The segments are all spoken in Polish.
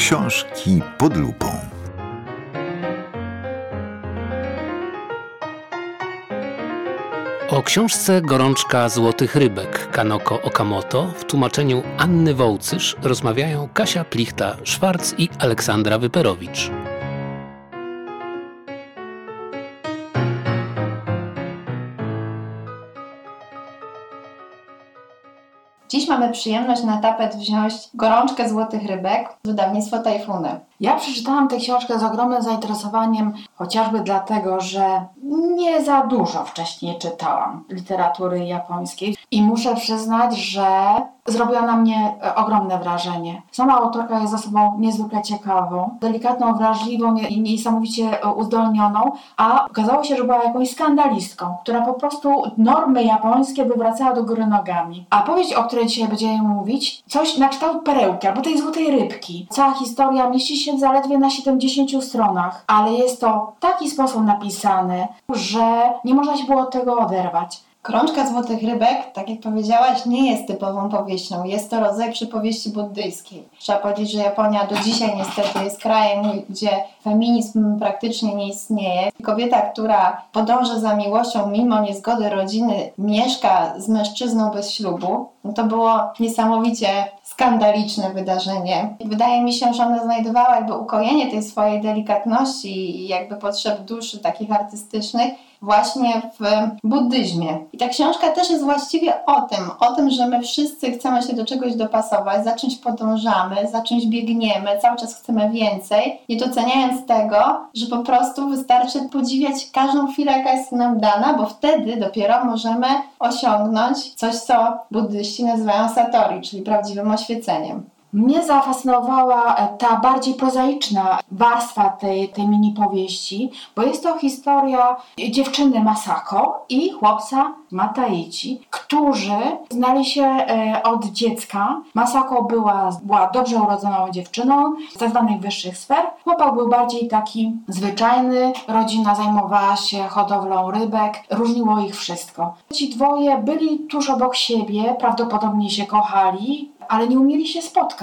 Książki pod lupą. O książce Gorączka Złotych Rybek Kanoko Okamoto w tłumaczeniu Anny Wołcysz rozmawiają Kasia Plichta-Szwarc i Aleksandra Wyperowicz. Dziś mamy przyjemność na tapet wziąć gorączkę złotych rybek, wydawnictwo Tajfuny. Ja przeczytałam tę książkę z ogromnym zainteresowaniem, chociażby dlatego, że nie za dużo wcześniej czytałam literatury japońskiej i muszę przyznać, że zrobiła na mnie e, ogromne wrażenie. Sama autorka jest osobą niezwykle ciekawą, delikatną, wrażliwą i niesamowicie e, uzdolnioną, a okazało się, że była jakąś skandalistką, która po prostu normy japońskie wywracała do góry nogami. A powieść, o której dzisiaj będziemy mówić, coś na kształt perełki albo tej złotej rybki. Cała historia mieści się zaledwie na 70 stronach, ale jest to w taki sposób napisane, że nie można się było od tego oderwać. Krączka Złotych Rybek, tak jak powiedziałaś, nie jest typową powieścią. Jest to rodzaj przypowieści buddyjskiej. Trzeba powiedzieć, że Japonia do dzisiaj niestety jest krajem, gdzie feminizm praktycznie nie istnieje. Kobieta, która podąża za miłością mimo niezgody rodziny, mieszka z mężczyzną bez ślubu, no to było niesamowicie skandaliczne wydarzenie. Wydaje mi się, że ona znajdowała jakby ukojenie tej swojej delikatności i jakby potrzeb duszy takich artystycznych właśnie w buddyzmie. I ta książka też jest właściwie o tym, o tym, że my wszyscy chcemy się do czegoś dopasować, za czymś podążamy, za czymś biegniemy, cały czas chcemy więcej, nie doceniając tego, że po prostu wystarczy podziwiać każdą chwilę, jaka jest nam dana, bo wtedy dopiero możemy osiągnąć coś, co buddyści nazywają satori, czyli prawdziwym oświeceniem. Mnie zafascynowała e, ta bardziej prozaiczna warstwa tej, tej mini powieści, bo jest to historia dziewczyny Masako i chłopca Mataichi, którzy znali się e, od dziecka. Masako była, była dobrze urodzoną dziewczyną z tak zwanych wyższych sfer. Chłopak był bardziej taki zwyczajny, rodzina zajmowała się hodowlą rybek, różniło ich wszystko. Ci dwoje byli tuż obok siebie, prawdopodobnie się kochali, ale nie umieli się spotkać.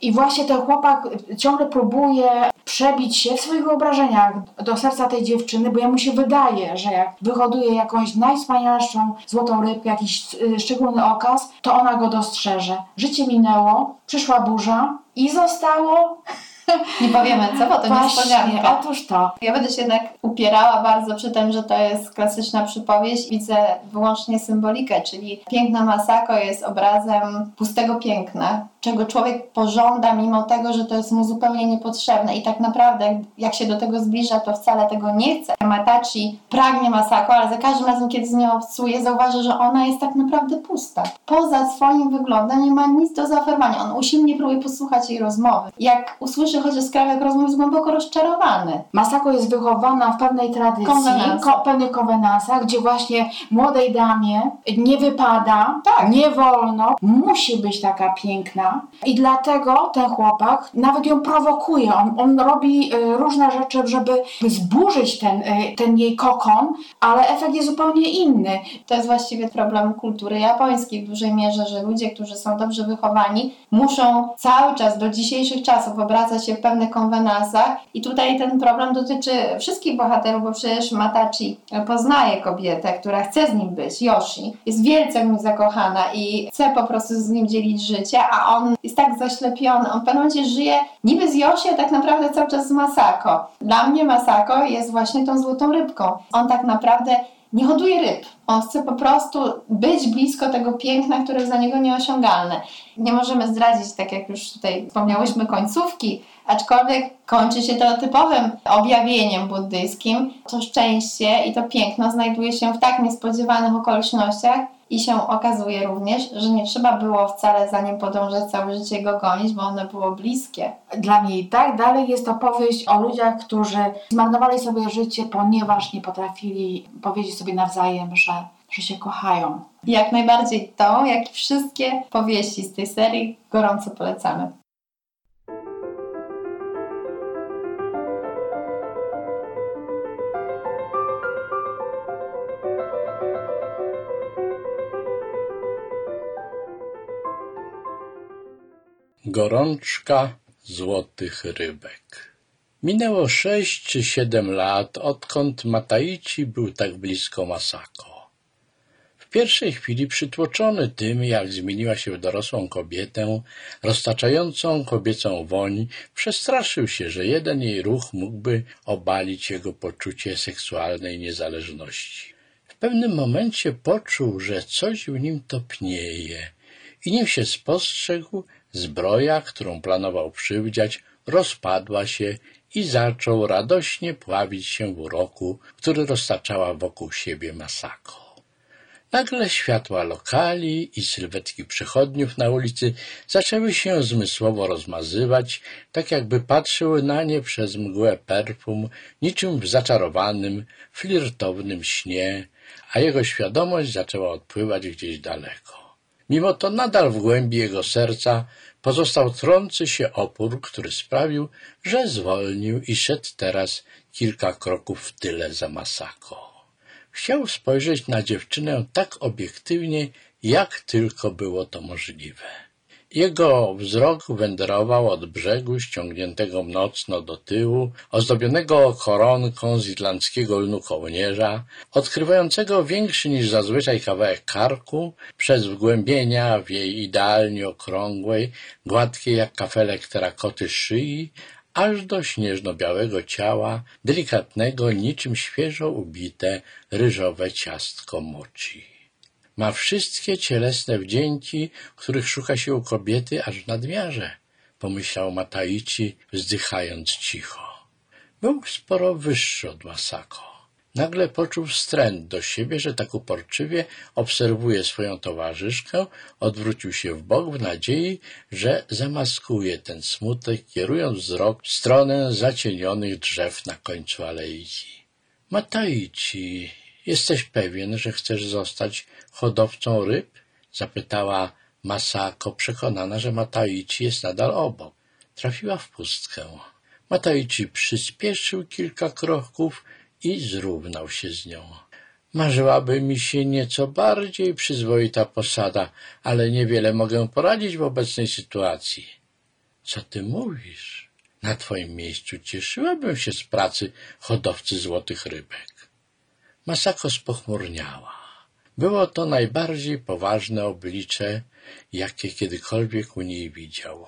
I właśnie ten chłopak ciągle próbuje przebić się w swoich wyobrażeniach do serca tej dziewczyny, bo jemu się wydaje, że jak wyhoduje jakąś najwspanialszą złotą rybkę, jakiś y, szczególny okaz, to ona go dostrzeże. Życie minęło, przyszła burza i zostało nie powiemy co, bo to Właśnie, niespodzianka. Otóż to. Ja będę się jednak upierała bardzo przy tym, że to jest klasyczna przypowieść. Widzę wyłącznie symbolikę, czyli piękna Masako jest obrazem pustego piękna, czego człowiek pożąda, mimo tego, że to jest mu zupełnie niepotrzebne. I tak naprawdę, jak się do tego zbliża, to wcale tego nie chce. Matachi pragnie Masako, ale za każdym razem, kiedy z nią obcuje, zauważa, że ona jest tak naprawdę pusta. Poza swoim wyglądem nie ma nic do zaoferowania. On usilnie próbuje posłuchać jej rozmowy. Jak usłyszy chociaż skrawek rozmowy, jest głęboko rozczarowany. Masako jest wychowana w pewnej tradycji, Konwenansa. ko, pewnych konwenansach, gdzie właśnie młodej damie nie wypada, Tak. nie wolno, musi być taka piękna. I dlatego ten chłopak nawet ją prowokuje. On, on robi y, różne rzeczy, żeby zburzyć ten, y, ten jej kokon, ale efekt jest zupełnie inny. To jest właściwie problem kultury japońskiej w dużej mierze, że ludzie, którzy są dobrze wychowani, muszą cały czas do dzisiejszych czasów obracać się w pewnych konwenansach i tutaj ten problem dotyczy wszystkich bohaterów, bo przecież Matachi poznaje kobietę, która chce z nim być, Yoshi, jest wielce w nim zakochana i chce po prostu z nim dzielić życie, a on jest tak zaślepiony, on w pewnym momencie żyje niby z Yoshi, a tak naprawdę cały czas z Masako. Dla mnie Masako jest właśnie tą złotą rybką. On tak naprawdę nie hoduje ryb. On chce po prostu być blisko tego piękna, które jest dla niego nieosiągalne. Nie możemy zdradzić, tak jak już tutaj wspomniałyśmy, końcówki, aczkolwiek kończy się to typowym objawieniem buddyjskim. To szczęście i to piękno znajduje się w tak niespodziewanych okolicznościach i się okazuje również, że nie trzeba było wcale za nim podążać całe życie go gonić, bo one było bliskie. Dla mnie i tak dalej jest to powieść o ludziach, którzy zmarnowali sobie życie, ponieważ nie potrafili powiedzieć sobie nawzajem, że, że się kochają. Jak najbardziej tą, jak i wszystkie powieści z tej serii gorąco polecamy. Gorączka złotych rybek. Minęło sześć czy siedem lat, odkąd Mataici był tak blisko Masako. W pierwszej chwili przytłoczony tym, jak zmieniła się w dorosłą kobietę, roztaczającą kobiecą woń, przestraszył się, że jeden jej ruch mógłby obalić jego poczucie seksualnej niezależności. W pewnym momencie poczuł, że coś w nim topnieje i nim się spostrzegł, zbroja, którą planował przywdziać, rozpadła się i zaczął radośnie pławić się w uroku, który roztaczała wokół siebie Masako. Nagle światła lokali i sylwetki przechodniów na ulicy zaczęły się zmysłowo rozmazywać, tak jakby patrzyły na nie przez mgłę perfum, niczym w zaczarowanym, flirtownym śnie, a jego świadomość zaczęła odpływać gdzieś daleko. Mimo to nadal w głębi jego serca pozostał trący się opór, który sprawił, że zwolnił i szedł teraz kilka kroków w tyle za Masako. Chciał spojrzeć na dziewczynę tak obiektywnie, jak tylko było to możliwe. Jego wzrok wędrował od brzegu ściągniętego mocno do tyłu, ozdobionego koronką z irlandzkiego lnu kołnierza, odkrywającego większy niż zazwyczaj kawałek karku, przez wgłębienia w jej idealnie okrągłej, gładkiej jak kafelek terakoty szyi, aż do śnieżno-białego ciała, delikatnego, niczym świeżo ubite, ryżowe ciastko moci. Ma wszystkie cielesne wdzięki, których szuka się u kobiety aż w nadmiarze, pomyślał Mataici, wzdychając cicho. Był sporo wyższy od Masako. Nagle poczuł wstręt do siebie, że tak uporczywie obserwuje swoją towarzyszkę, odwrócił się w bok w nadziei, że zamaskuje ten smutek, kierując wzrok w stronę zacienionych drzew na końcu alejki. Mataici, jesteś pewien, że chcesz zostać hodowcą ryb? zapytała Masako, przekonana, że Mataici jest nadal obok. Trafiła w pustkę. Mataici przyspieszył kilka kroków i zrównał się z nią. Marzyłaby mi się nieco bardziej przyzwoita posada, ale niewiele mogę poradzić w obecnej sytuacji. Co ty mówisz? Na twoim miejscu cieszyłabym się z pracy hodowcy złotych rybek. Masako spochmurniała. Było to najbardziej poważne oblicze, jakie kiedykolwiek u niej widział.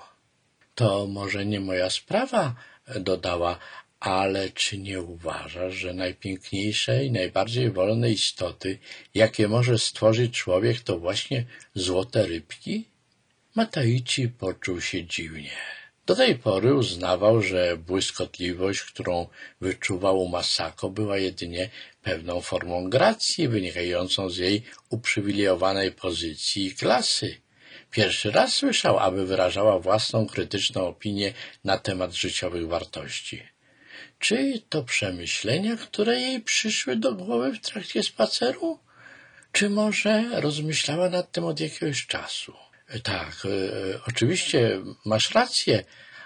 To może nie moja sprawa, dodała, ale czy nie uważasz, że najpiękniejsze i najbardziej wolne istoty, jakie może stworzyć człowiek, to właśnie złote rybki? Mataici poczuł się dziwnie. Do tej pory uznawał, że błyskotliwość, którą wyczuwał Masako, była jedynie pewną formą gracji wynikającą z jej uprzywilejowanej pozycji i klasy. Pierwszy raz słyszał, aby wyrażała własną krytyczną opinię na temat życiowych wartości. Czy to przemyślenia, które jej przyszły do głowy w trakcie spaceru? Czy może rozmyślała nad tym od jakiegoś czasu? Tak, e, oczywiście masz rację,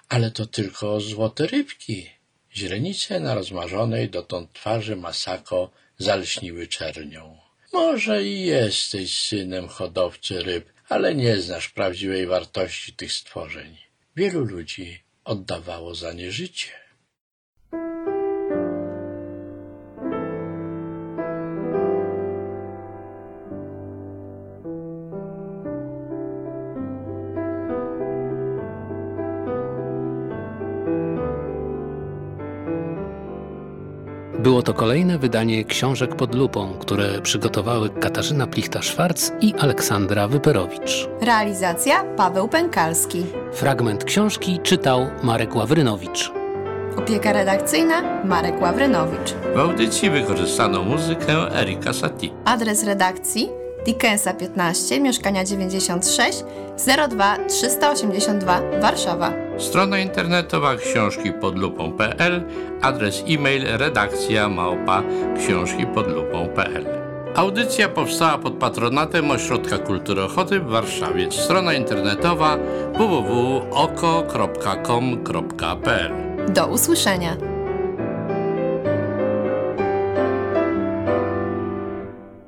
ale to tylko złote rybki. Źrenice na rozmarzonej dotąd twarzy Masako zalśniły czernią. Może i jesteś synem hodowcy ryb, ale nie znasz prawdziwej wartości tych stworzeń. Wielu ludzi oddawało za nie życie. Było to kolejne wydanie książek pod lupą, które przygotowały Katarzyna Plichta-Szwarc i Aleksandra Wyperowicz. Realizacja Paweł Pękalski. Fragment książki czytał Marek Ławrynowicz. Opieka redakcyjna Marek Ławrynowicz. W audycji wykorzystano muzykę Erika Satie. Adres redakcji Dickensa 15, mieszkania 96, 02 382 Warszawa. Strona internetowa książki pod lupą.pl, adres e-mail redakcja małpa książki pod lupą.pl. Audycja powstała pod patronatem Ośrodka Kultury Ochoty w Warszawie. Strona internetowa www.oko.com.pl Do usłyszenia.